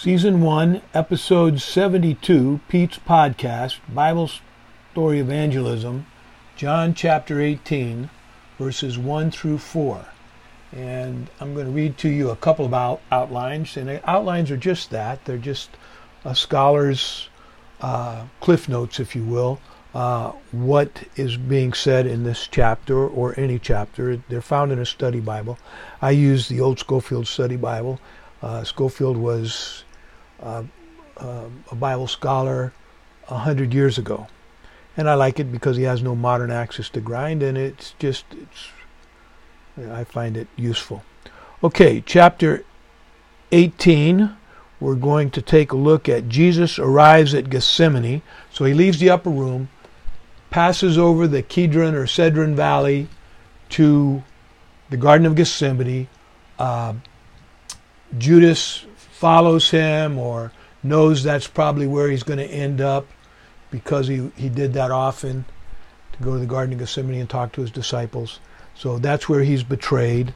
Season 1, Episode 72, Pete's Podcast, Bible Story Evangelism, John chapter 18, verses 1 through 4. And I'm going to read to you a couple of out- outlines. And outlines are just that they're just a scholar's uh, cliff notes, if you will, uh, what is being said in this chapter or any chapter. They're found in a study Bible. I use the old Scofield Study Bible. Uh, Scofield was uh, uh, a Bible scholar a hundred years ago, and I like it because he has no modern axes to grind, and it's just it's. I find it useful. Okay, chapter 18. We're going to take a look at Jesus arrives at Gethsemane. So he leaves the upper room, passes over the Kidron or Cedron Valley to the Garden of Gethsemane. Uh, Judas follows him or knows that's probably where he's going to end up because he, he did that often to go to the Garden of Gethsemane and talk to his disciples. So that's where he's betrayed.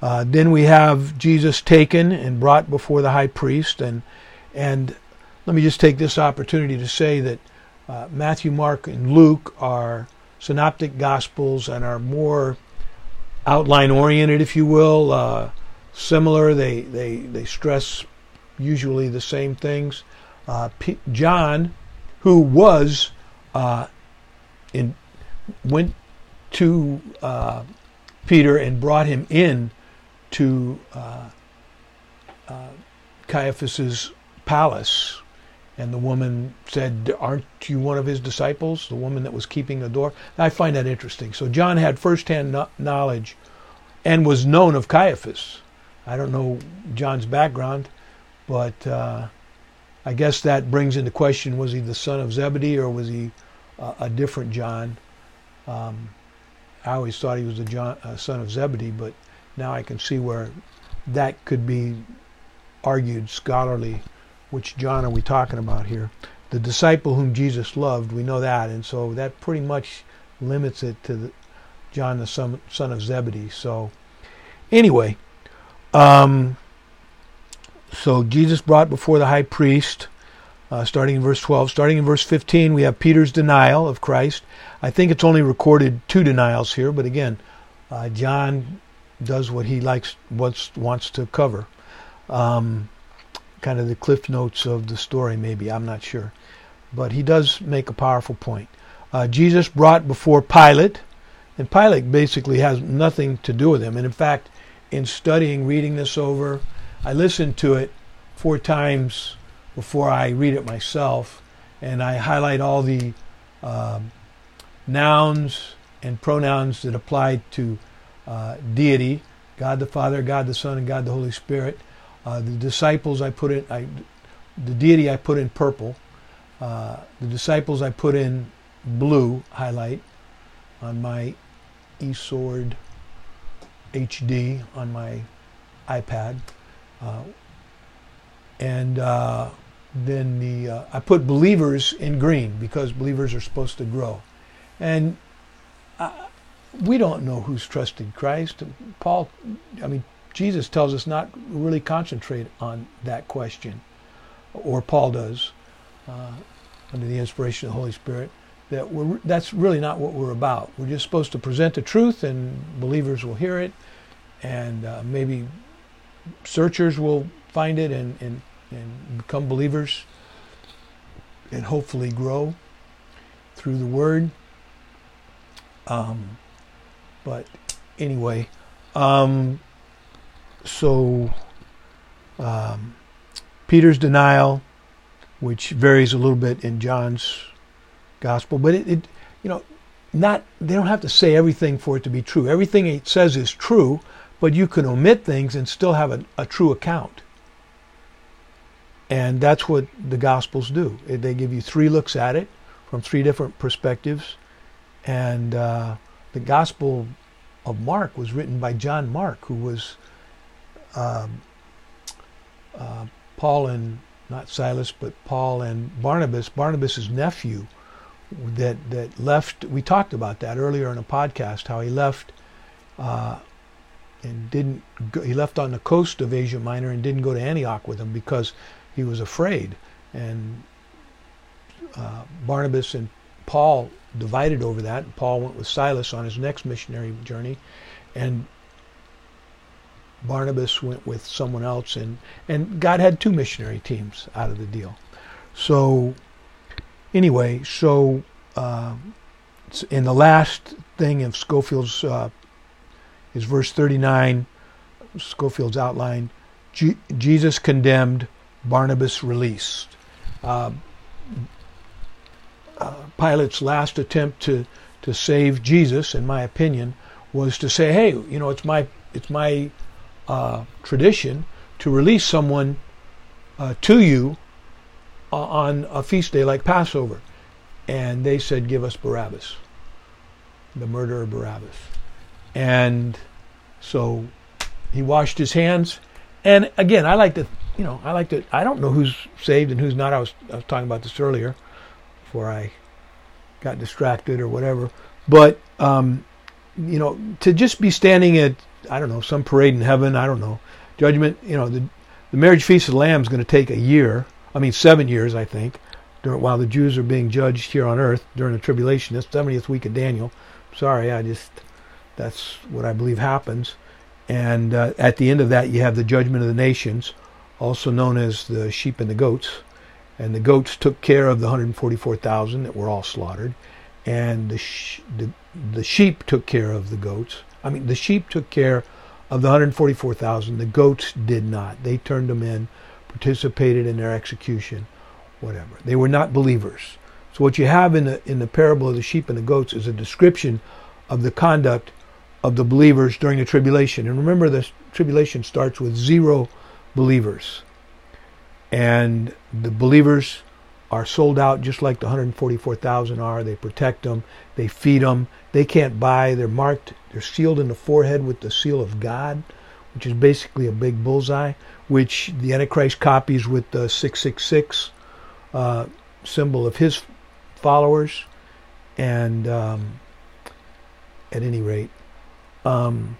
Uh, then we have Jesus taken and brought before the high priest, and and let me just take this opportunity to say that uh, Matthew, Mark, and Luke are synoptic gospels and are more outline oriented, if you will. Uh, similar, they they they stress usually the same things. Uh, P- John, who was uh, in went to uh, Peter and brought him in to uh, uh, Caiaphas's palace, and the woman said, "Aren't you one of his disciples?" The woman that was keeping the door. I find that interesting. So John had firsthand no- knowledge, and was known of Caiaphas. I don't know John's background, but uh, I guess that brings into question: was he the son of Zebedee, or was he a different John? Um, I always thought he was the John, uh, son of Zebedee, but now I can see where that could be argued scholarly. Which John are we talking about here? The disciple whom Jesus loved, we know that, and so that pretty much limits it to the, John, the son, son of Zebedee. So, anyway, um, so Jesus brought before the high priest, uh, starting in verse 12. Starting in verse 15, we have Peter's denial of Christ. I think it's only recorded two denials here, but again, uh, John does what he likes, wants, wants to cover. Um, kind of the cliff notes of the story, maybe, I'm not sure. But he does make a powerful point. Uh, Jesus brought before Pilate, and Pilate basically has nothing to do with him. And in fact, in studying, reading this over, I listen to it four times before I read it myself, and I highlight all the um, nouns and pronouns that apply to uh, deity God the Father, God the Son, and God the Holy Spirit. Uh, the disciples I put in, I, the deity I put in purple. Uh, the disciples I put in blue highlight on my eSword HD on my iPad. Uh, and uh, then the uh, I put believers in green because believers are supposed to grow. And I, we don't know who's trusted Christ. Paul, I mean, Jesus tells us not really concentrate on that question, or Paul does, uh, under the inspiration of the Holy Spirit. That we're that's really not what we're about. We're just supposed to present the truth, and believers will hear it, and uh, maybe searchers will find it and, and and become believers, and hopefully grow through the Word. Um, but anyway, um, so um, Peter's denial, which varies a little bit in John's gospel, but it, it, you know, not they don't have to say everything for it to be true. Everything it says is true, but you can omit things and still have a, a true account. And that's what the Gospels do. They give you three looks at it from three different perspectives. And uh, the Gospel of Mark was written by John Mark, who was um, uh, Paul and not Silas, but Paul and Barnabas, Barnabas's nephew, that that left. We talked about that earlier in a podcast. How he left uh, and didn't. Go, he left on the coast of Asia Minor and didn't go to Antioch with him because he was afraid. And uh, Barnabas and Paul divided over that. And Paul went with Silas on his next missionary journey, and Barnabas went with someone else, and and God had two missionary teams out of the deal. So anyway, so uh, in the last thing of Scofield's uh, is verse 39. Scofield's outline. Jesus condemned, Barnabas released. Uh, uh, Pilate's last attempt to to save Jesus, in my opinion, was to say, "Hey, you know, it's my it's my uh, tradition to release someone uh, to you on a feast day like Passover," and they said, "Give us Barabbas, the murderer Barabbas," and so he washed his hands. And again, I like to, you know, I like to. I don't know who's saved and who's not. I was I was talking about this earlier before I got distracted or whatever. But um, you know, to just be standing at I don't know some parade in heaven. I don't know judgment. You know, the the marriage feast of the Lamb is going to take a year. I mean, seven years, I think, during, while the Jews are being judged here on earth during the tribulation. This 70th week of Daniel. Sorry, I just that's what I believe happens. And uh, at the end of that, you have the judgment of the nations, also known as the sheep and the goats and the goats took care of the 144,000 that were all slaughtered, and the, sh- the the sheep took care of the goats. I mean, the sheep took care of the 144,000. The goats did not. They turned them in, participated in their execution, whatever. They were not believers. So what you have in the in the parable of the sheep and the goats is a description of the conduct of the believers during the tribulation. And remember, the tribulation starts with zero believers and the believers are sold out just like the 144,000 are. They protect them, they feed them. They can't buy. They're marked, they're sealed in the forehead with the seal of God, which is basically a big bullseye, which the Antichrist copies with the 666 uh, symbol of his followers. And um, at any rate, um,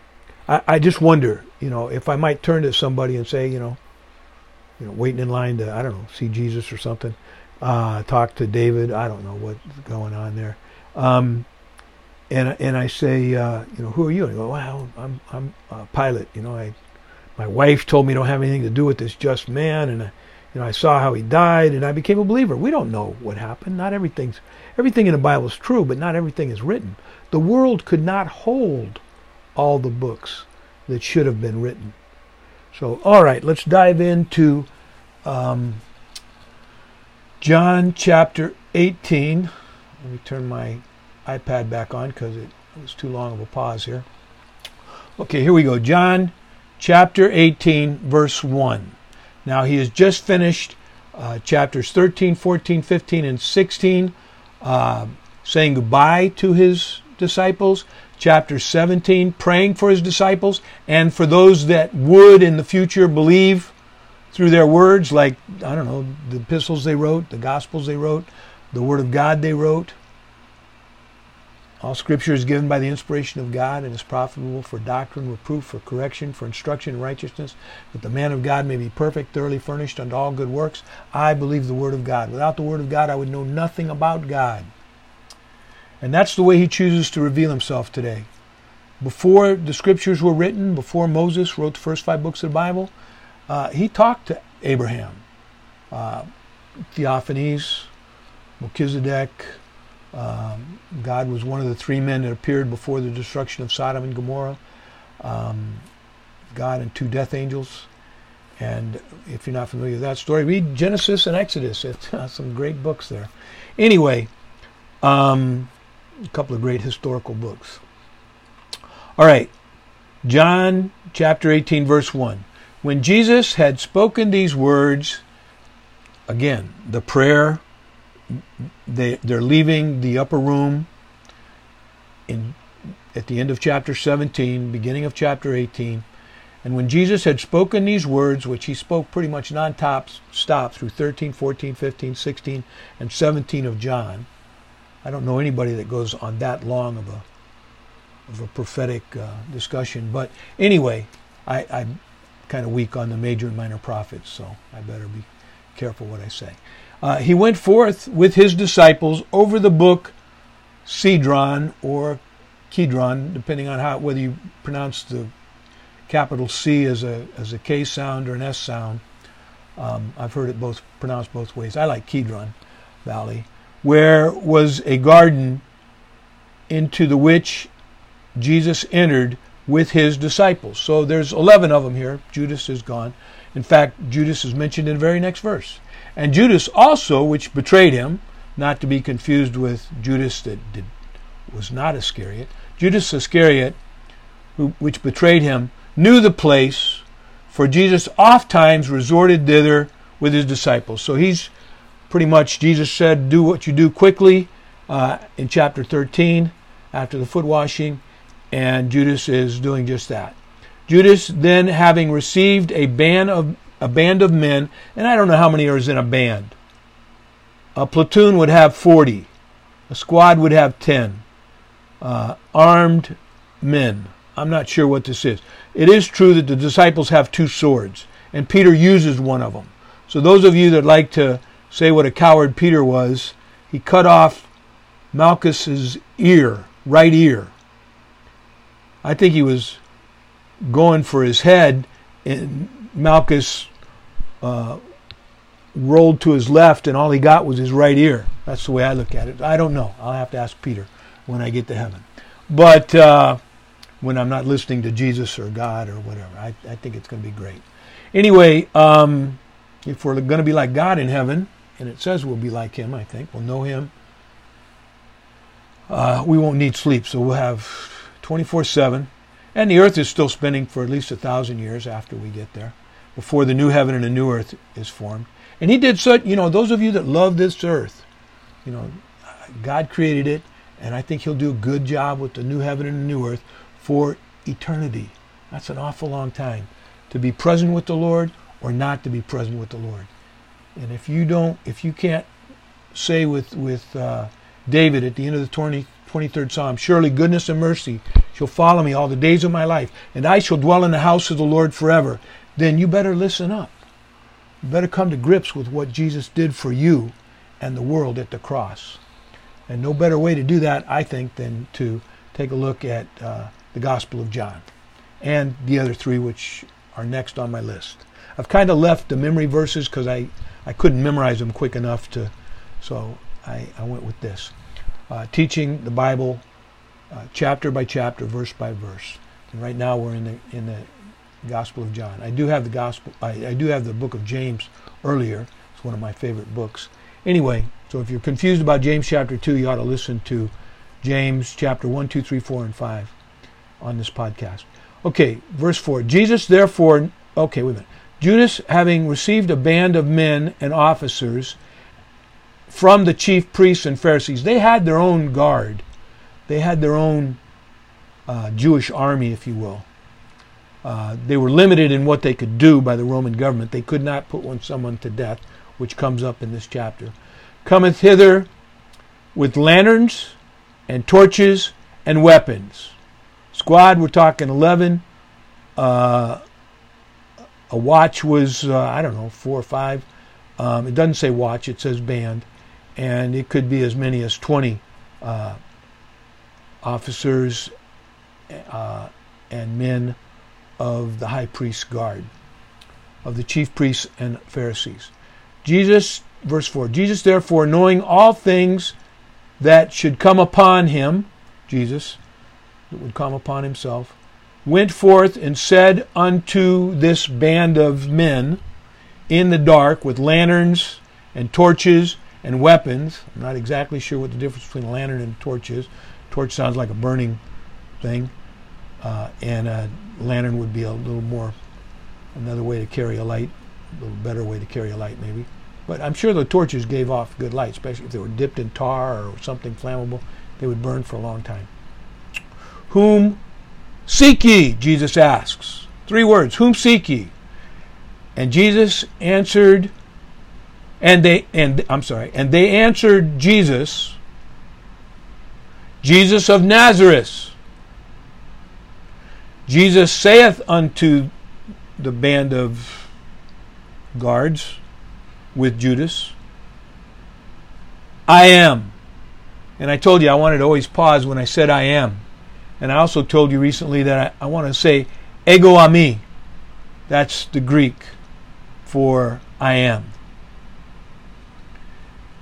I, I just wonder, you know, if I might turn to somebody and say, you know, you know, waiting in line to I don't know see Jesus or something, uh, talk to David. I don't know what's going on there. Um, and and I say, uh, you know, who are you? And I go, well, I'm I'm a Pilate. You know, I my wife told me I don't have anything to do with this just man, and I, you know, I saw how he died, and I became a believer. We don't know what happened. Not everything's everything in the Bible is true, but not everything is written. The world could not hold all the books that should have been written. So, all right, let's dive into um, John chapter 18. Let me turn my iPad back on because it was too long of a pause here. Okay, here we go. John chapter 18, verse 1. Now, he has just finished uh, chapters 13, 14, 15, and 16, uh, saying goodbye to his disciples chapter 17, praying for his disciples and for those that would in the future believe through their words, like, I don't know, the epistles they wrote, the gospels they wrote, the word of God they wrote. All scripture is given by the inspiration of God and is profitable for doctrine, reproof, for correction, for instruction in righteousness, that the man of God may be perfect, thoroughly furnished unto all good works. I believe the word of God. Without the word of God, I would know nothing about God. And that's the way he chooses to reveal himself today. Before the scriptures were written, before Moses wrote the first five books of the Bible, uh, he talked to Abraham, uh, theophanies, Melchizedek. Um, God was one of the three men that appeared before the destruction of Sodom and Gomorrah. Um, God and two death angels. And if you're not familiar with that story, read Genesis and Exodus. It's uh, some great books there. Anyway, um, a couple of great historical books. All right, John chapter 18, verse 1. When Jesus had spoken these words, again, the prayer, they, they're leaving the upper room in, at the end of chapter 17, beginning of chapter 18. And when Jesus had spoken these words, which he spoke pretty much non-stop stop through 13, 14, 15, 16, and 17 of John, I don't know anybody that goes on that long of a of a prophetic uh, discussion. But anyway, I, I'm kind of weak on the major and minor prophets, so I better be careful what I say. Uh, he went forth with his disciples over the brook Cedron or Kedron, depending on how whether you pronounce the capital C as a as a K sound or an S sound. Um, I've heard it both pronounced both ways. I like Kedron Valley, where was a garden into the which Jesus entered with his disciples. So there's 11 of them here. Judas is gone. In fact, Judas is mentioned in the very next verse. And Judas also, which betrayed him, not to be confused with Judas that did, was not Iscariot, Judas Iscariot, who, which betrayed him, knew the place, for Jesus oft times resorted thither with his disciples. So he's pretty much, Jesus said, do what you do quickly uh, in chapter 13 after the foot washing, and Judas is doing just that. Judas then having received a band of a band of men, and I don't know how many are in a band. A platoon would have 40. A squad would have 10. Uh, armed men. I'm not sure what this is. It is true that the disciples have two swords, and Peter uses one of them. So those of you that like to say what a coward Peter was, he cut off Malchus's ear, right ear. I think he was going for his head, and Malchus uh, rolled to his left, and all he got was his right ear. That's the way I look at it. I don't know. I'll have to ask Peter when I get to heaven. But uh, when I'm not listening to Jesus or God or whatever, I, I think it's going to be great. Anyway, um, if we're going to be like God in heaven, and it says we'll be like Him, I think we'll know Him. Uh, we won't need sleep, so we'll have 24/7, and the earth is still spinning for at least a thousand years after we get there before the new heaven and the new earth is formed. And he did such, you know, those of you that love this earth, you know, God created it, and I think he'll do a good job with the new heaven and the new earth for eternity. That's an awful long time to be present with the Lord or not to be present with the Lord. And if you don't, if you can't say with with uh, David at the end of the 20, 23rd Psalm, surely goodness and mercy shall follow me all the days of my life, and I shall dwell in the house of the Lord forever then you better listen up. You better come to grips with what Jesus did for you and the world at the cross. And no better way to do that, I think, than to take a look at uh, the Gospel of John and the other three, which are next on my list. I've kind of left the memory verses because I, I couldn't memorize them quick enough to, so I, I went with this. Uh, teaching the Bible uh, chapter by chapter, verse by verse. And right now we're in the, in the Gospel of John. I do have the Gospel. I, I do have the book of James earlier. It's one of my favorite books. Anyway, so if you're confused about James chapter two, you ought to listen to James chapter one, two, three, four, and five on this podcast. Okay, verse four. Jesus therefore. Okay, wait a minute. Judas, having received a band of men and officers from the chief priests and Pharisees, they had their own guard. They had their own uh, Jewish army, if you will. Uh, they were limited in what they could do by the Roman government. They could not put one someone to death, which comes up in this chapter. Cometh hither with lanterns and torches and weapons. Squad, we're talking 11. Uh, a watch was, uh, I don't know, four or five. Um, it doesn't say watch, it says band. And it could be as many as 20 uh, officers uh, and men of the high priest's guard, of the chief priests and Pharisees. Jesus, verse 4 Jesus, therefore, knowing all things that should come upon him, Jesus, that would come upon himself, went forth and said unto this band of men in the dark with lanterns and torches and weapons. I'm not exactly sure what the difference between a lantern and a torch is. Torch sounds like a burning thing, uh, and a lantern would be a little more another way to carry a light, a little better way to carry a light maybe. But I'm sure the torches gave off good light, especially if they were dipped in tar or something flammable. They would burn for a long time. Whom seek ye? Jesus asks. Three words. Whom seek ye? And Jesus answered, and they and I'm sorry, and they answered Jesus, Jesus of Nazareth. Jesus saith unto the band of guards, with Judas. I am. And I told you I wanted to always pause when I said I am. And I also told you recently that I, I want to say ego eimi. That's the Greek for I am.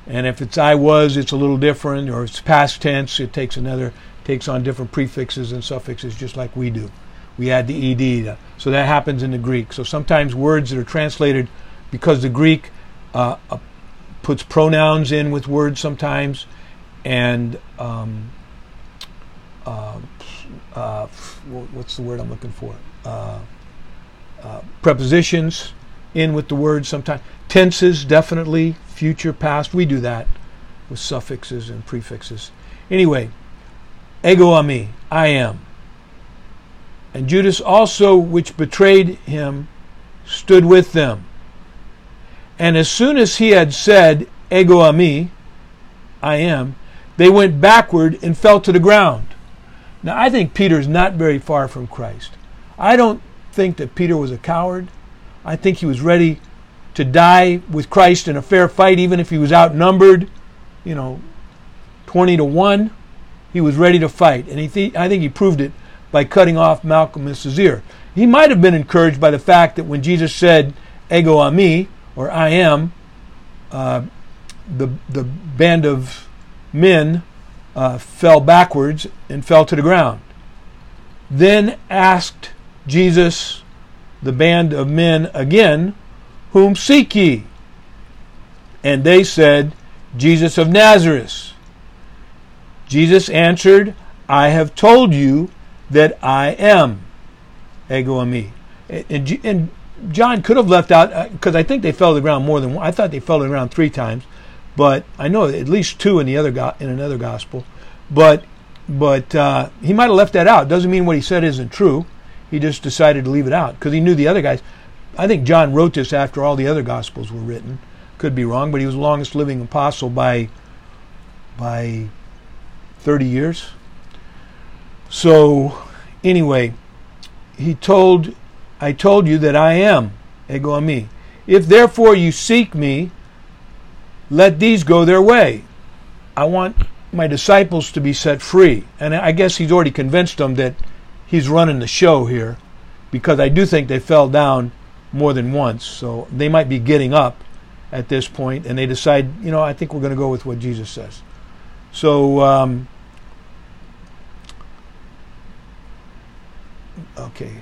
And if it's I was, it's a little different, or it's past tense, it takes another takes on different prefixes and suffixes just like we do. We add the ed, so that happens in the Greek. So sometimes words that are translated because the Greek uh, uh, puts pronouns in with words sometimes, and um, uh, uh, what's the word I'm looking for? Uh, uh, prepositions in with the word sometimes. Tenses, definitely. Future, past. We do that with suffixes and prefixes. Anyway, ego eimi, I am. And Judas also, which betrayed him, stood with them. And as soon as he had said, Ego eimi, I am, they went backward and fell to the ground. Now, I think Peter's not very far from Christ. I don't think that Peter was a coward. I think he was ready to die with Christ in a fair fight, even if he was outnumbered, you know, 20 to 1. He was ready to fight. And he th- I think he proved it by cutting off Malchus's ear. He might have been encouraged by the fact that when Jesus said, Ego eimi, or I am, uh, the, the band of men uh, fell backwards and fell to the ground. Then asked Jesus the band of men again, Whom seek ye? And they said, Jesus of Nazareth. Jesus answered, I have told you that I am. Ego eimi. And, and John could have left out because uh, I think they fell to the ground more than one. I thought they fell to the ground three times, but I know at least two in the other go- in another gospel. But but uh, he might have left that out. Doesn't mean what he said isn't true. He just decided to leave it out because he knew the other guys. I think John wrote this after all the other gospels were written. Could be wrong, but he was the longest living apostle by by 30 years. So anyway, he told I told you that I am, ego eimi. If therefore you seek me, let these go their way. I want my disciples to be set free. And I guess he's already convinced them that he's running the show here because I do think they fell down more than once. So they might be getting up at this point and they decide, you know, I think we're going to go with what Jesus says. So, um, okay,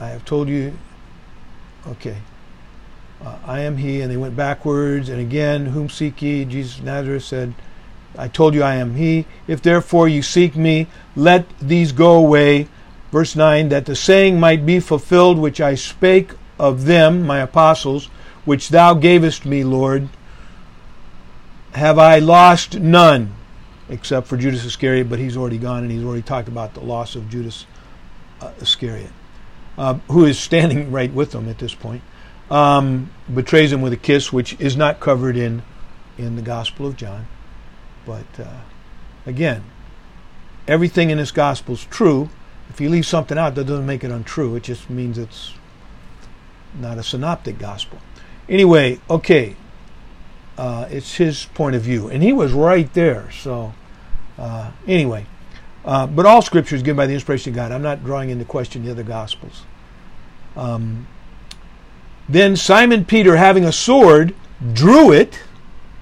I have told you, okay, uh, I am he. And they went backwards. And again, whom seek ye? Jesus of Nazareth said, I told you I am he. If therefore you seek me, let these go away. Verse 9, that the saying might be fulfilled which I spake of them, my apostles, which thou gavest me, Lord. Have I lost none, except for Judas Iscariot, but he's already gone and he's already talked about the loss of Judas uh, Iscariot uh, who is standing right with them at this point, um, betrays him with a kiss, which is not covered in in the Gospel of John. But uh, again, everything in this Gospel is true. If you leave something out, that doesn't make it untrue. It just means it's not a synoptic gospel. Anyway, okay, uh, it's his point of view, and he was right there. So, uh, anyway, uh, but all Scripture is given by the inspiration of God. I'm not drawing into question the other Gospels. Um, then Simon Peter, having a sword, drew it,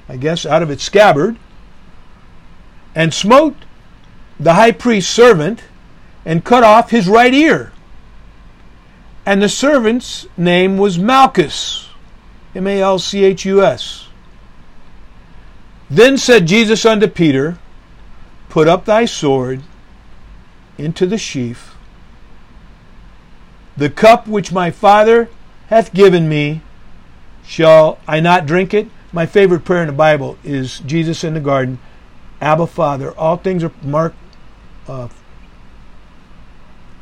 I guess, out of its scabbard, and smote the high priest's servant and cut off his right ear. And the servant's name was Malchus, M A L C H U S. Then said Jesus unto Peter, Put up thy sword into the sheath the cup which my Father hath given me, shall I not drink it? My favorite prayer in the Bible is Jesus in the garden, Abba Father. All things are Mark. Uh,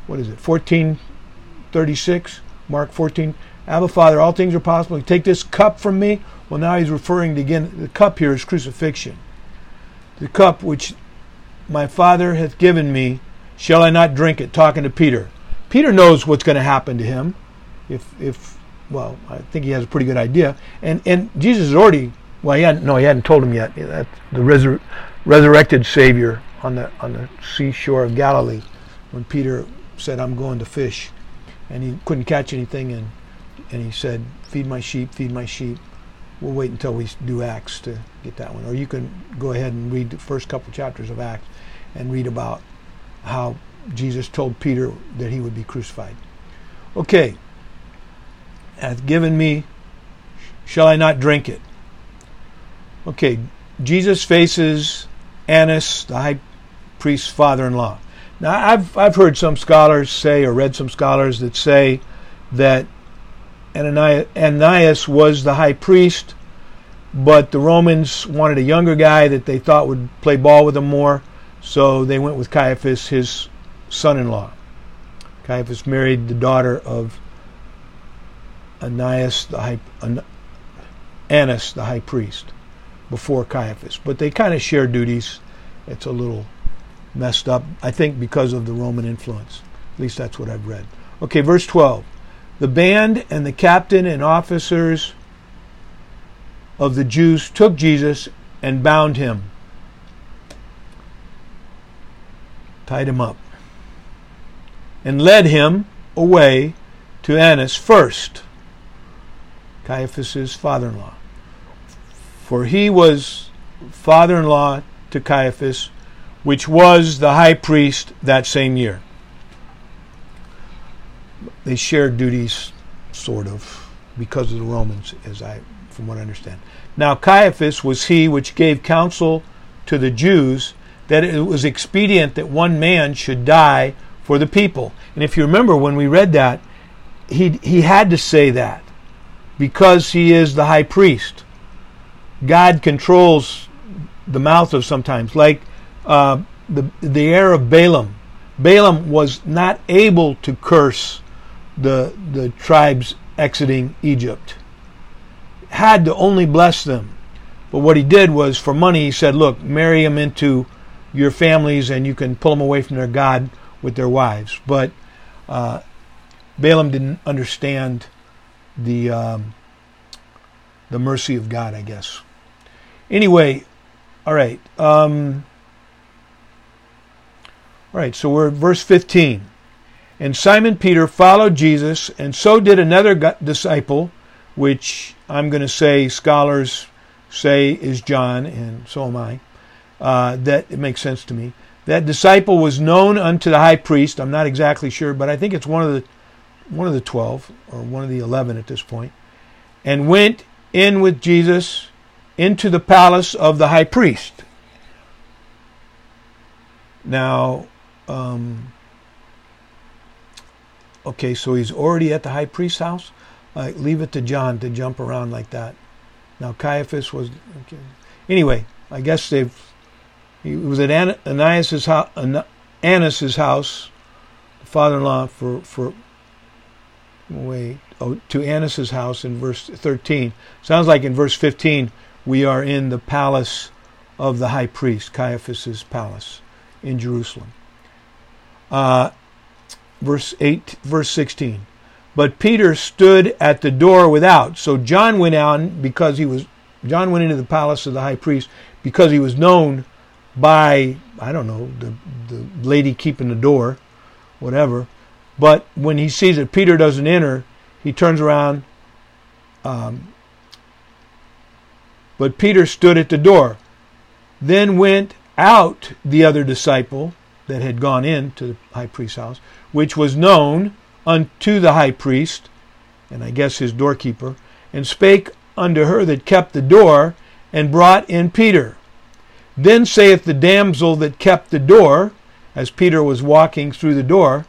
what is it? Fourteen thirty-six. Mark fourteen. Abba Father, all things are possible. Take this cup from me. Well, now he's referring to again. The cup here is crucifixion. The cup which my Father hath given me, shall I not drink it? Talking to Peter. Peter knows what's going to happen to him if if well, I think he has a pretty good idea. And and Jesus is already well, he hadn't no, he hadn't told him yet. That the resur- resurrected Savior on the on the seashore of Galilee, when Peter said, "I'm going to fish," and he couldn't catch anything, and and he said, "Feed my sheep, feed my sheep." We'll wait until we do Acts to get that one, or you can go ahead and read the first couple chapters of Acts and read about how Jesus told Peter that he would be crucified. Okay, hath given me, shall I not drink it? Okay, Jesus faces Annas, the high priest's father-in-law. Now, I've I've heard some scholars say, or read some scholars that say that Ananias was the high priest, but the Romans wanted a younger guy that they thought would play ball with them more, so they went with Caiaphas, his son-in-law. Caiaphas married the daughter of Ananias, the high, Annas, the high priest, before Caiaphas. But they kind of share duties. It's a little messed up, I think, because of the Roman influence. At least that's what I've read. Okay, verse 12. The band and the captain and officers of the Jews took Jesus and bound him, tied him up, and led him away to Annas first Caiaphas's father in law. For he was father in law to Caiaphas, which was the high priest that same year. They shared duties, sort of, because of the Romans, as I from what I understand. Now Caiaphas was he which gave counsel to the Jews that it was expedient that one man should die for the people. And if you remember when we read that, he he had to say that because he is the high priest. God controls the mouth of sometimes, like uh, the the heir of Balaam. Balaam was not able to curse the the tribes exiting Egypt. Had to only bless them. But what he did was, for money, he said, "Look, marry them into your families, and you can pull them away from their God with their wives." But uh, Balaam didn't understand the um, the mercy of God, I guess. Anyway, all right. Um, all right, so we're verse 15. And Simon Peter followed Jesus, and so did another disciple, which I'm going to say scholars say is John, and so am I. Uh, that it makes sense to me. That disciple was known unto the high priest. I'm not exactly sure, but I think it's one of the one of the twelve or one of the eleven at this point, and went in with Jesus into the palace of the high priest. Now, um, okay, so he's already at the high priest's house. Uh, leave it to John to jump around like that. Now Caiaphas was okay. anyway. I guess they've. He was at Ananias's house, Annas's house, father-in-law for for. Wait, oh, to Annas's house in verse 13. Sounds like in verse 15 we are in the palace of the high priest, Caiaphas's palace in Jerusalem. Uh, verse 8, verse 16. But Peter stood at the door without. So John went out because he was John went into the palace of the high priest because he was known by I don't know the the lady keeping the door, whatever. But when he sees that Peter doesn't enter, he turns around. Um, but Peter stood at the door. Then went out the other disciple that had gone in to the high priest's house, which was known unto the high priest, and I guess his doorkeeper, and spake unto her that kept the door, and brought in Peter. Then saith the damsel that kept the door, as Peter was walking through the door,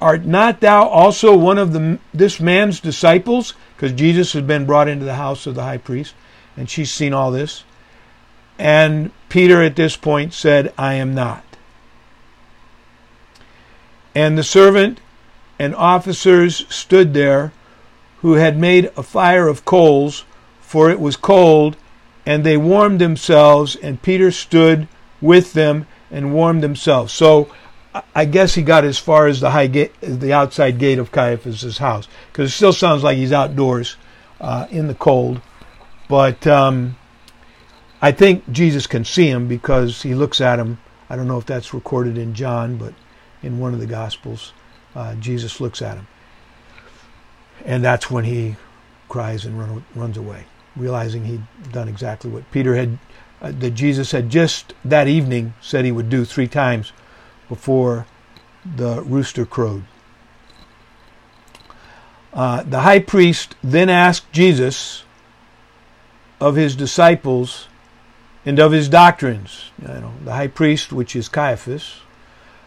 Art not thou also one of the, this man's disciples? Because Jesus had been brought into the house of the high priest, and she's seen all this. And Peter at this point said, I am not. And the servant and officers stood there who had made a fire of coals, for it was cold, and they warmed themselves, and Peter stood with them and warmed themselves. So I guess he got as far as the high gate, the outside gate of Caiaphas's house, because it still sounds like he's outdoors uh, in the cold. But um, I think Jesus can see him because he looks at him. I don't know if that's recorded in John, but in one of the Gospels, uh, Jesus looks at him, and that's when he cries and run, runs away, realizing he'd done exactly what Peter had, uh, that Jesus had just that evening said he would do three times before the rooster crowed. Uh, the high priest then asked Jesus of his disciples and of his doctrines. You know, the high priest, which is Caiaphas,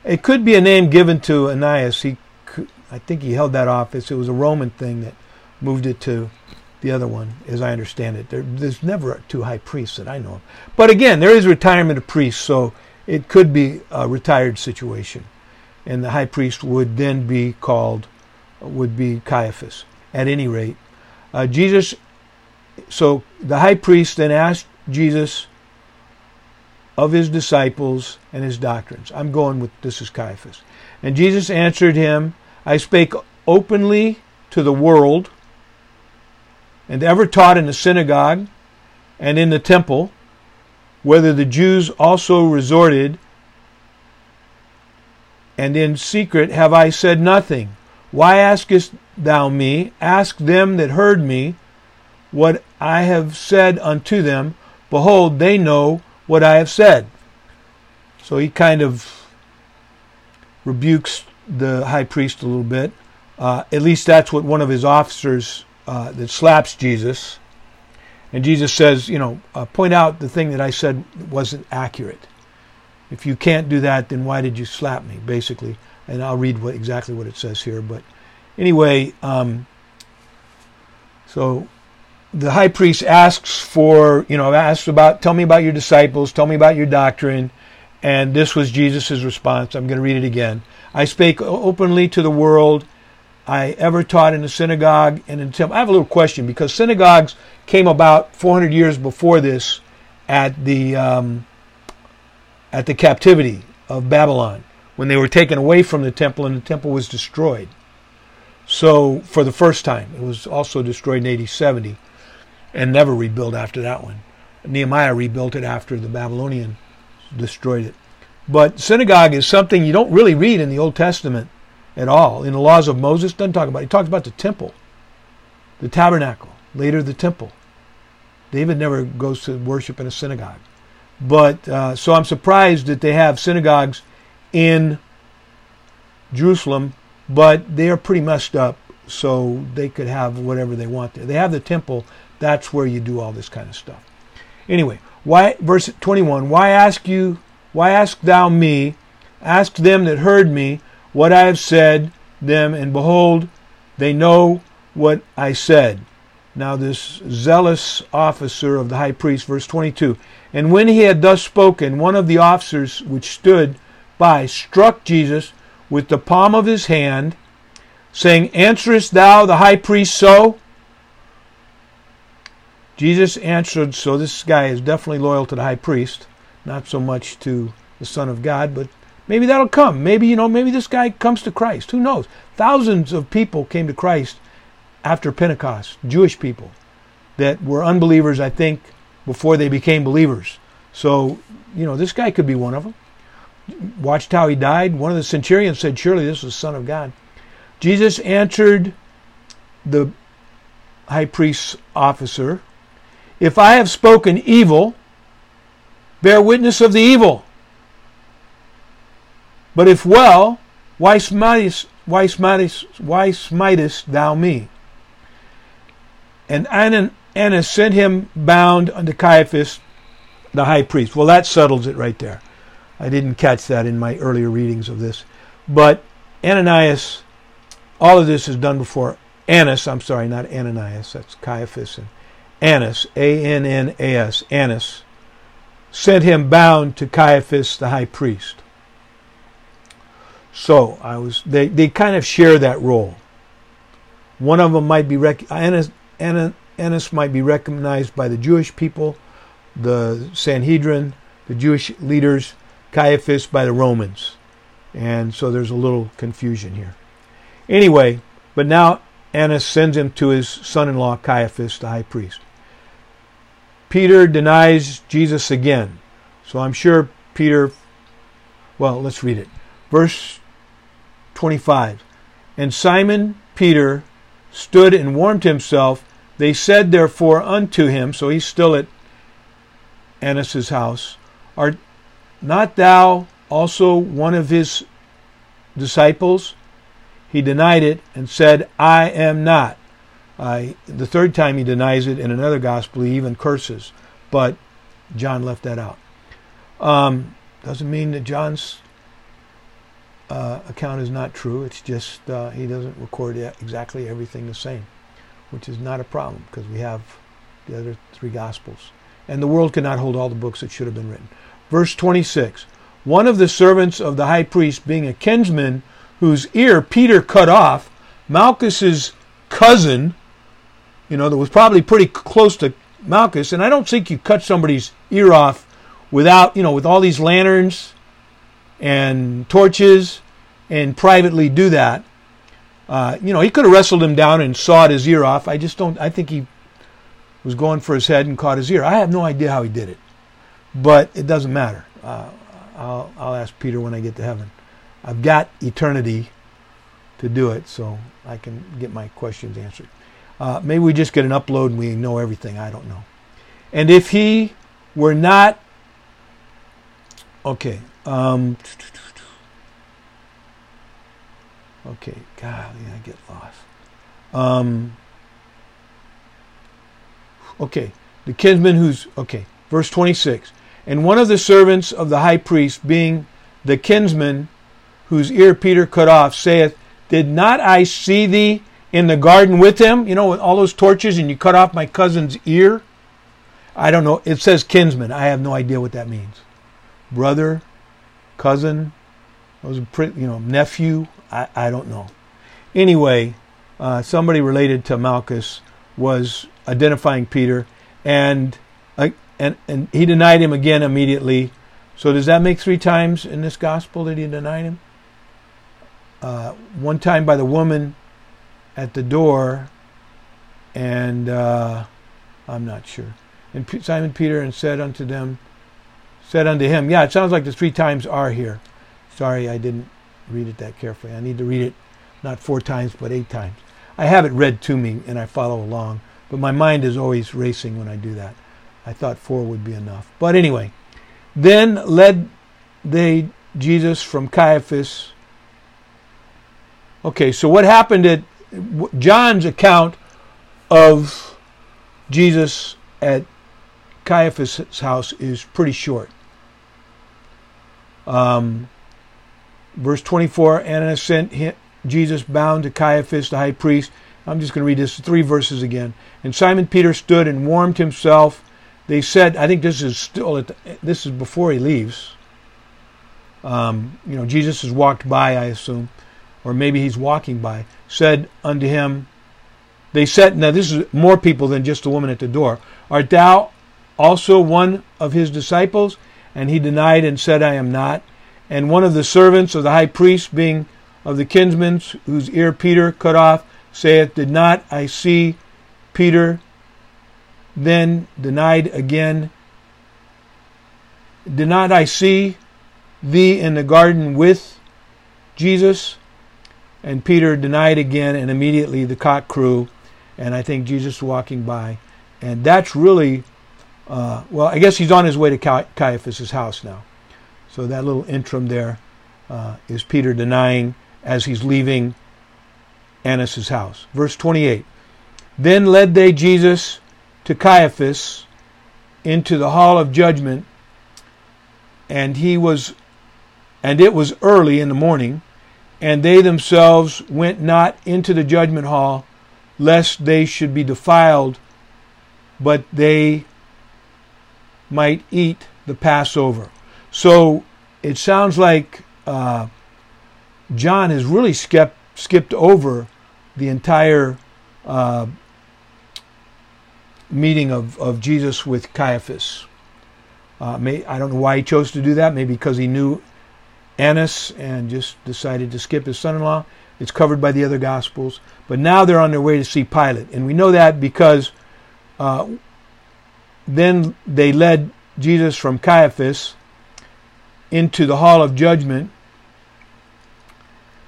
it could be a name given to Ananias. He, I think he held that office. It was a Roman thing that moved it to the other one, as I understand it. There, there's never two high priests that I know of. But again, there is retirement of priests, so it could be a retired situation. And the high priest would then be called, would be Caiaphas. At any rate, uh, Jesus, so the high priest then asked Jesus of his disciples and his doctrines. I'm going with this is Caiaphas. And Jesus answered him, I spake openly to the world and ever taught in the synagogue and in the temple, whether the Jews also resorted, and in secret have I said nothing. Why askest thou me? Ask them that heard me what I have said unto them. Behold, they know what I have said. So he kind of rebukes the high priest a little bit. Uh, at least that's what one of his officers uh, that slaps Jesus. And Jesus says, you know, uh, point out the thing that I said wasn't accurate. If you can't do that, then why did you slap me, basically? And I'll read what, exactly what it says here. But anyway, um, so the high priest asks for, you know, asks about, tell me about your disciples, tell me about your doctrine. And this was Jesus' response. I'm going to read it again. I spake openly to the world I ever taught in a synagogue and in temple. I have a little question because synagogues came about 400 years before this at the um, at the captivity of Babylon when they were taken away from the temple and the temple was destroyed. So for the first time, it was also destroyed in AD 70 and never rebuilt after that one. Nehemiah rebuilt it after the Babylonian destroyed it. But synagogue is something you don't really read in the Old Testament at all. In the laws of Moses, doesn't talk about it. He talks about the temple, the tabernacle, later the temple. David never goes to worship in a synagogue. But uh, so I'm surprised that they have synagogues in Jerusalem, but they are pretty messed up, so they could have whatever they want there. They have the temple, that's where you do all this kind of stuff. Anyway, why verse 21, why ask you why ask thou me? Ask them that heard me what I have said them, and behold, they know what I said. Now, this zealous officer of the high priest, verse 22. And when he had thus spoken, one of the officers which stood by struck Jesus with the palm of his hand, saying, Answerest thou the high priest so? Jesus answered, so this guy is definitely loyal to the high priest, not so much to the Son of God, but Maybe that'll come. Maybe, you know, maybe this guy comes to Christ. Who knows? Thousands of people came to Christ after Pentecost, Jewish people that were unbelievers, I think, before they became believers. So, you know, this guy could be one of them. Watched how he died. One of the centurions said, Surely this was the Son of God. Jesus answered the high priest's officer, If I have spoken evil, bear witness of the evil. But if well, why smitest, why smitest, why smitest thou me? And Annas sent him bound unto Caiaphas, the high priest. Well, that settles it right there. I didn't catch that in my earlier readings of this. But Ananias, all of this is done before Annas, I'm sorry, not Ananias, that's Caiaphas and Annas, A N N A S, Annas, sent him bound to Caiaphas the high priest. So I was they, they kind of share that role. One of them might be rec- Annas, Annas might be recognized by the Jewish people, the Sanhedrin, the Jewish leaders, Caiaphas by the Romans. And so there's a little confusion here. Anyway, but now Annas sends him to his son in law Caiaphas, the high priest. Peter denies Jesus again. So I'm sure Peter, well, let's read it. Verse 25. And Simon Peter stood and warmed himself. They said therefore unto him, so he's still at Annas' house, Art not thou also one of his disciples? He denied it and said, I am not. Uh, the third time he denies it in another gospel, he even curses. But John left that out. Um, doesn't mean that John's uh, account is not true. It's just uh, he doesn't record exactly everything the same, which is not a problem because we have the other three gospels. And the world cannot hold all the books that should have been written. Verse 26 One of the servants of the high priest, being a kinsman whose ear Peter cut off, Malchus's cousin, you know, that was probably pretty close to Malchus, and I don't think you cut somebody's ear off without, you know, with all these lanterns and torches and privately do that. Uh, you know, he could have wrestled him down and sawed his ear off. I just don't, I think he was going for his head and caught his ear. I have no idea how he did it, but it doesn't matter. Uh, I'll, I'll ask Peter when I get to heaven. I've got eternity to do it, so I can get my questions answered. Uh, maybe we just get an upload and we know everything. I don't know. And if he were not, okay, um, okay, God, I get lost. Um, okay, the kinsman who's, okay, verse 26. And one of the servants of the high priest, being the kinsman whose ear Peter cut off, saith, Did not I see thee in the garden with him? You know, with all those torches, and you cut off my cousin's ear? I don't know. It says kinsman. I have no idea what that means. Brother, cousin, was a you know nephew. I, I don't know. Anyway, uh, somebody related to Malchus was identifying Peter, and uh, and and he denied him again immediately. So does that make three times in this gospel that he denied him? Uh, one time by the woman at the door, and uh, I'm not sure. And Simon Peter and said unto them, said unto him, yeah, it sounds like the three times are here. Sorry, I didn't read it that carefully. I need to read it not four times, but eight times. I have it read to me and I follow along, but my mind is always racing when I do that. I thought four would be enough. But anyway, then led they Jesus from Caiaphas. Okay, so what happened at John's account of Jesus at Caiaphas' house is pretty short. Um, verse 24 Annas sent Jesus bound to Caiaphas, the high priest. I'm just going to read this three verses again. And Simon Peter stood and warmed himself. They said, I think this is still, the, this is before he leaves. Um, you know, Jesus has walked by, I assume, or maybe he's walking by, said unto him, They said, now this is more people than just the woman at the door, Art thou also one of his disciples? And he denied and said, I am not. And one of the servants of the high priest, being of the kinsmen, whose ear Peter cut off, saith, Did not I see Peter then denied again? Did not I see thee in the garden with Jesus? And Peter denied again, and immediately the cock crew, and I think Jesus walking by. And that's really, uh, well, I guess he's on his way to Caiaphas' house now. So that little interim there uh, is Peter denying as he's leaving Annas' house. Verse 28 Then led they Jesus to Caiaphas into the hall of judgment, and he was, and it was early in the morning, and they themselves went not into the judgment hall, lest they should be defiled, but they might eat the Passover. So it sounds like uh, John has really skipped, skipped over the entire uh, meeting of, of Jesus with Caiaphas. Uh, may, I don't know why he chose to do that. Maybe because he knew Annas and just decided to skip his son in law. It's covered by the other Gospels. But now they're on their way to see Pilate. And we know that because uh, then they led Jesus from Caiaphas into the hall of judgment,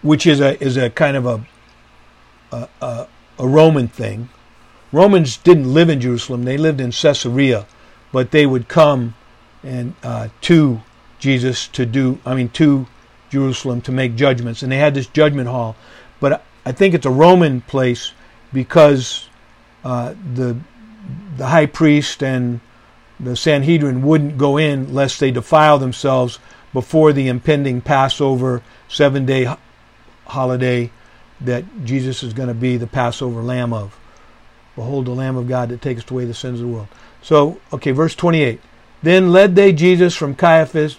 which is a is a kind of a a, a, a Roman thing. Romans didn't live in Jerusalem; they lived in Caesarea, but they would come and uh, to Jesus to do, I mean, to Jerusalem to make judgments, and they had this judgment hall. But I think it's a Roman place because uh, the the high priest and the Sanhedrin wouldn't go in lest they defile themselves before the impending Passover seven day holiday that Jesus is going to be the Passover lamb of. Behold the Lamb of God that taketh away the sins of the world. So, okay, verse 28. Then led they Jesus from Caiaphas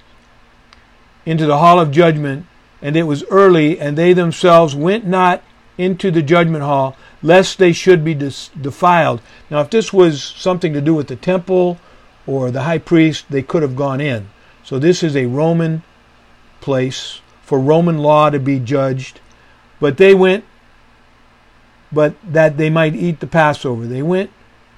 into the hall of judgment, and it was early, and they themselves went not into the judgment hall, lest they should be defiled. Now, if this was something to do with the temple or the high priest, they could have gone in. So, this is a Roman place for Roman law to be judged. But they went, but that they might eat the Passover. They went,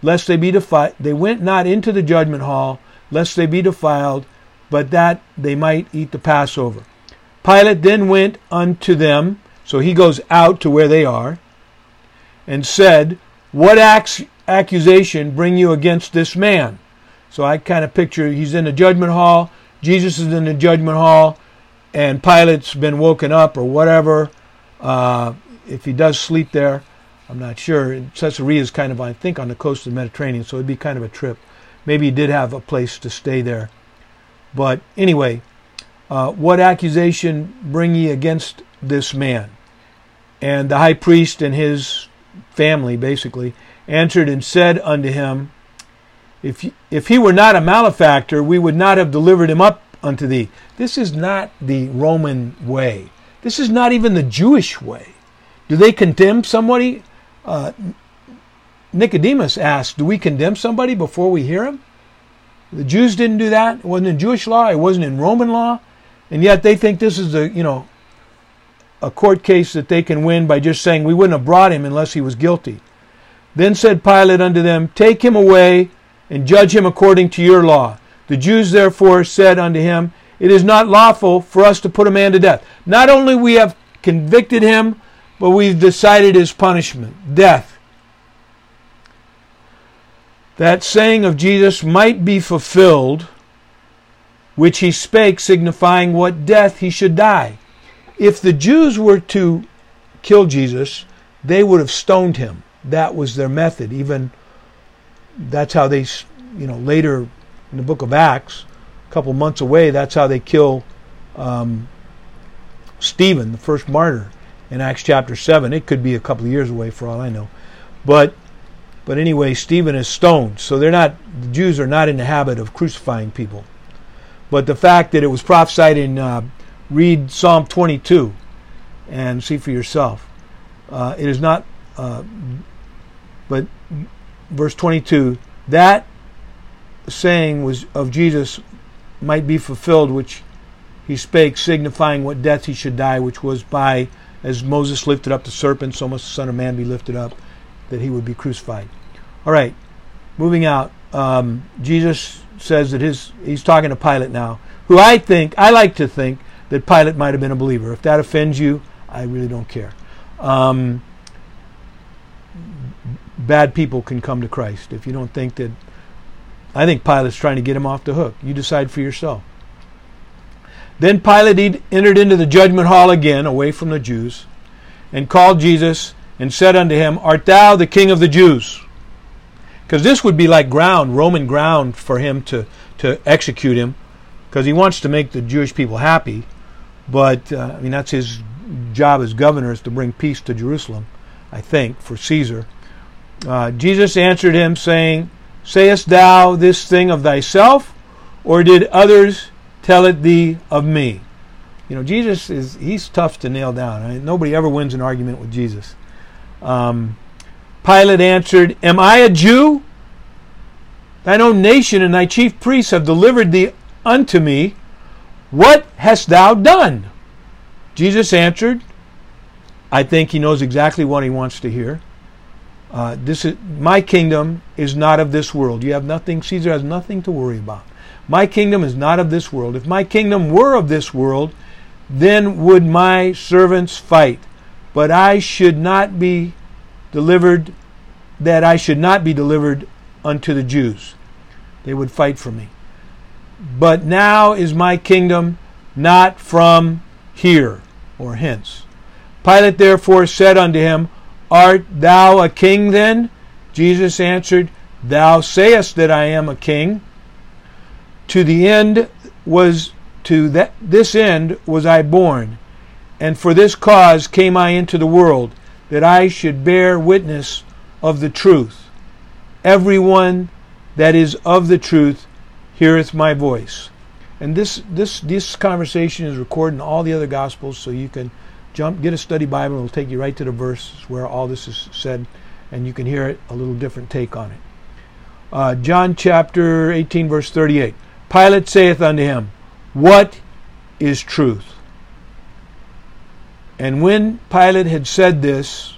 lest they be defiled. They went not into the judgment hall, lest they be defiled, but that they might eat the Passover. Pilate then went unto them, so he goes out to where they are, and said, What accusation bring you against this man? So I kind of picture he's in the judgment hall, Jesus is in the judgment hall, and Pilate's been woken up or whatever. Uh, if he does sleep there, I'm not sure. Caesarea is kind of, I think, on the coast of the Mediterranean, so it'd be kind of a trip. Maybe he did have a place to stay there. But anyway, uh, what accusation bring ye against this man? And the high priest and his family, basically, answered and said unto him, if, if he were not a malefactor, we would not have delivered him up unto thee. This is not the Roman way. This is not even the Jewish way. Do they condemn somebody? Uh, Nicodemus asked, Do we condemn somebody before we hear him? The Jews didn't do that. It wasn't in Jewish law. It wasn't in Roman law. And yet they think this is a, you know, a court case that they can win by just saying we wouldn't have brought him unless he was guilty. Then said Pilate unto them, Take him away and judge him according to your law. The Jews therefore said unto him, It is not lawful for us to put a man to death. Not only we have convicted him, but we've decided his punishment, death that saying of Jesus might be fulfilled, which he spake, signifying what death he should die. If the Jews were to kill Jesus, they would have stoned him. That was their method. Even that's how they, you know, later in the book of Acts, a couple months away, that's how they kill um, Stephen, the first martyr, in Acts chapter 7. It could be a couple of years away for all I know. But but anyway, Stephen is stoned. So they're not the Jews are not in the habit of crucifying people. But the fact that it was prophesied in uh, read Psalm 22 and see for yourself. Uh, it is not, uh, but verse 22, that saying was of Jesus might be fulfilled, which he spake, signifying what death he should die, which was by, as Moses lifted up the serpent, so must the Son of Man be lifted up that he would be crucified. All right, moving out. Um, Jesus says that his he's talking to Pilate now, who I think I like to think that Pilate might have been a believer. If that offends you, I really don't care. Um, bad people can come to Christ. If you don't think that, I think Pilate's trying to get him off the hook. You decide for yourself. Then Pilate entered into the judgment hall again, away from the Jews, and called Jesus and said unto him, Art thou the king of the Jews? Because this would be like ground, Roman ground, for him to, to execute him, because he wants to make the Jewish people happy. But, uh, I mean, that's his job as governor, is to bring peace to Jerusalem, I think, for Caesar. Uh, Jesus answered him, saying, Sayest thou this thing of thyself, or did others tell it thee of me? You know, Jesus is, he's tough to nail down. I mean, nobody ever wins an argument with Jesus. Um, Pilate answered, Am I a Jew? Thine own nation and thy chief priests have delivered thee unto me. What hast thou done? Jesus answered, I think he knows exactly what he wants to hear. Uh, this is my kingdom is not of this world. You have nothing. Caesar has nothing to worry about. My kingdom is not of this world. If my kingdom were of this world, then would my servants fight. But I should not be delivered. That I should not be delivered unto the Jews. They would fight for me. But now is my kingdom not from here or hence. Pilate therefore said unto him, Art thou a king then? Jesus answered, Thou sayest that I am a king. To the end was to that this end was I born, and for this cause came I into the world, that I should bear witness of the truth. Everyone that is of the truth heareth my voice. And this this this conversation is recorded in all the other gospels, so you can jump, get a study Bible, and it'll take you right to the verse where all this is said, and you can hear it a little different take on it. Uh, John chapter 18, verse 38. Pilate saith unto him, What is truth? And when Pilate had said this,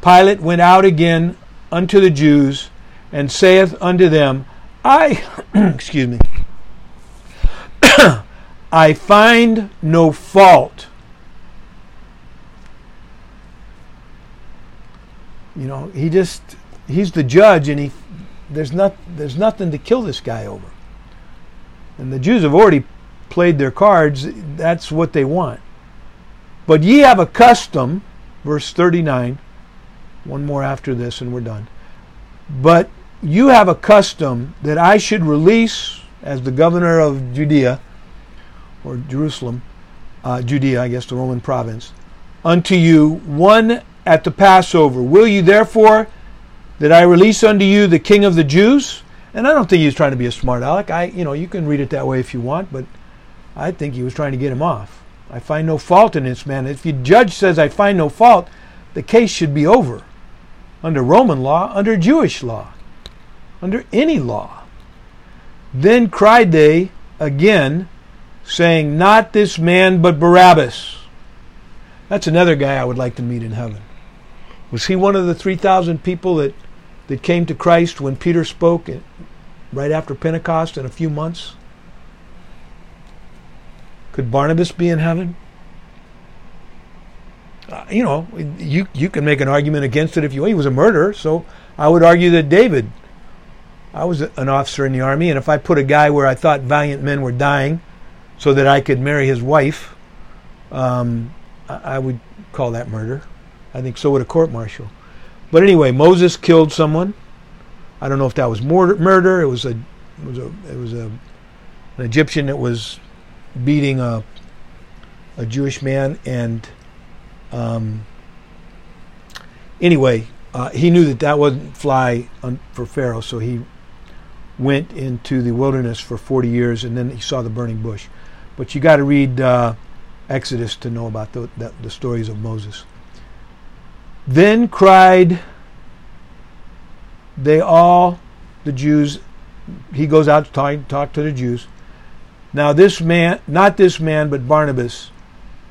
Pilate went out again unto the Jews, and saith unto them, I, excuse me, I find no fault You know, he just he's the judge, and he there's not there's nothing to kill this guy over. And the Jews have already played their cards. That's what they want. But ye have a custom, verse 39. One more after this, and we're done. But you have a custom that I should release as the governor of Judea, or Jerusalem, uh, Judea, I guess the Roman province, unto you one at the Passover. Will you therefore that I release unto you the King of the Jews? And I don't think he was trying to be a smart aleck. I, you know, you can read it that way if you want, but I think he was trying to get him off. I find no fault in this man. If the judge says I find no fault, the case should be over. Under Roman law, under Jewish law, under any law. Then cried they again, saying, Not this man, but Barabbas. That's another guy I would like to meet in heaven. Was he one of the 3,000 people that, that came to Christ when Peter spoke right after Pentecost in a few months? Could Barabbas be in heaven? Uh, you know, you you can make an argument against it if you. He was a murderer, so I would argue that David. I was an officer in the army, and if I put a guy where I thought valiant men were dying, so that I could marry his wife, um, I, would call that murder. I think so would a court martial. But anyway, Moses killed someone. I don't know if that was murder. It was a it was a it was a an Egyptian that was beating a a Jewish man, and um, anyway, uh, he knew that that wouldn't fly on, for Pharaoh, so he went into the wilderness for 40 years, and then he saw the burning bush. But you got to read uh, Exodus to know about the, the, the stories of Moses. Then cried they all, the Jews, he goes out to talk, talk to the Jews. Now, this man, not this man, but Barabbas.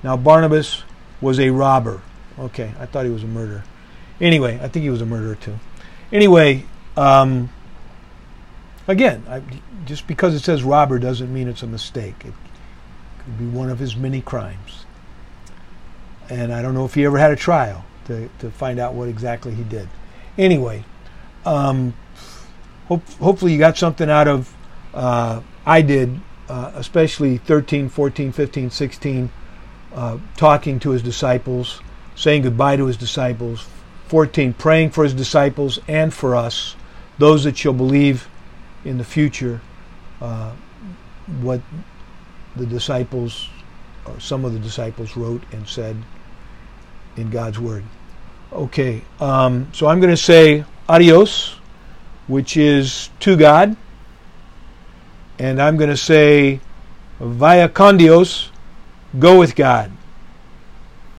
Now, Barabbas was a robber. Okay, I thought he was a murderer. Anyway, I think he was a murderer too. Anyway, um, again, I, just because it says robber doesn't mean it's a mistake. It could be one of his many crimes. And I don't know if he ever had a trial to, to find out what exactly he did. Anyway, um, hope, hopefully you got something out of, uh, I did, uh, especially 13, 14, 15, 16, uh, talking to his disciples, saying goodbye to his disciples. 14, praying for his disciples and for us, those that shall believe in the future, uh, what the disciples, or some of the disciples, wrote and said in God's Word. Okay, um, so I'm going to say adios, which is to God, and I'm going to say via con Dios, go with God.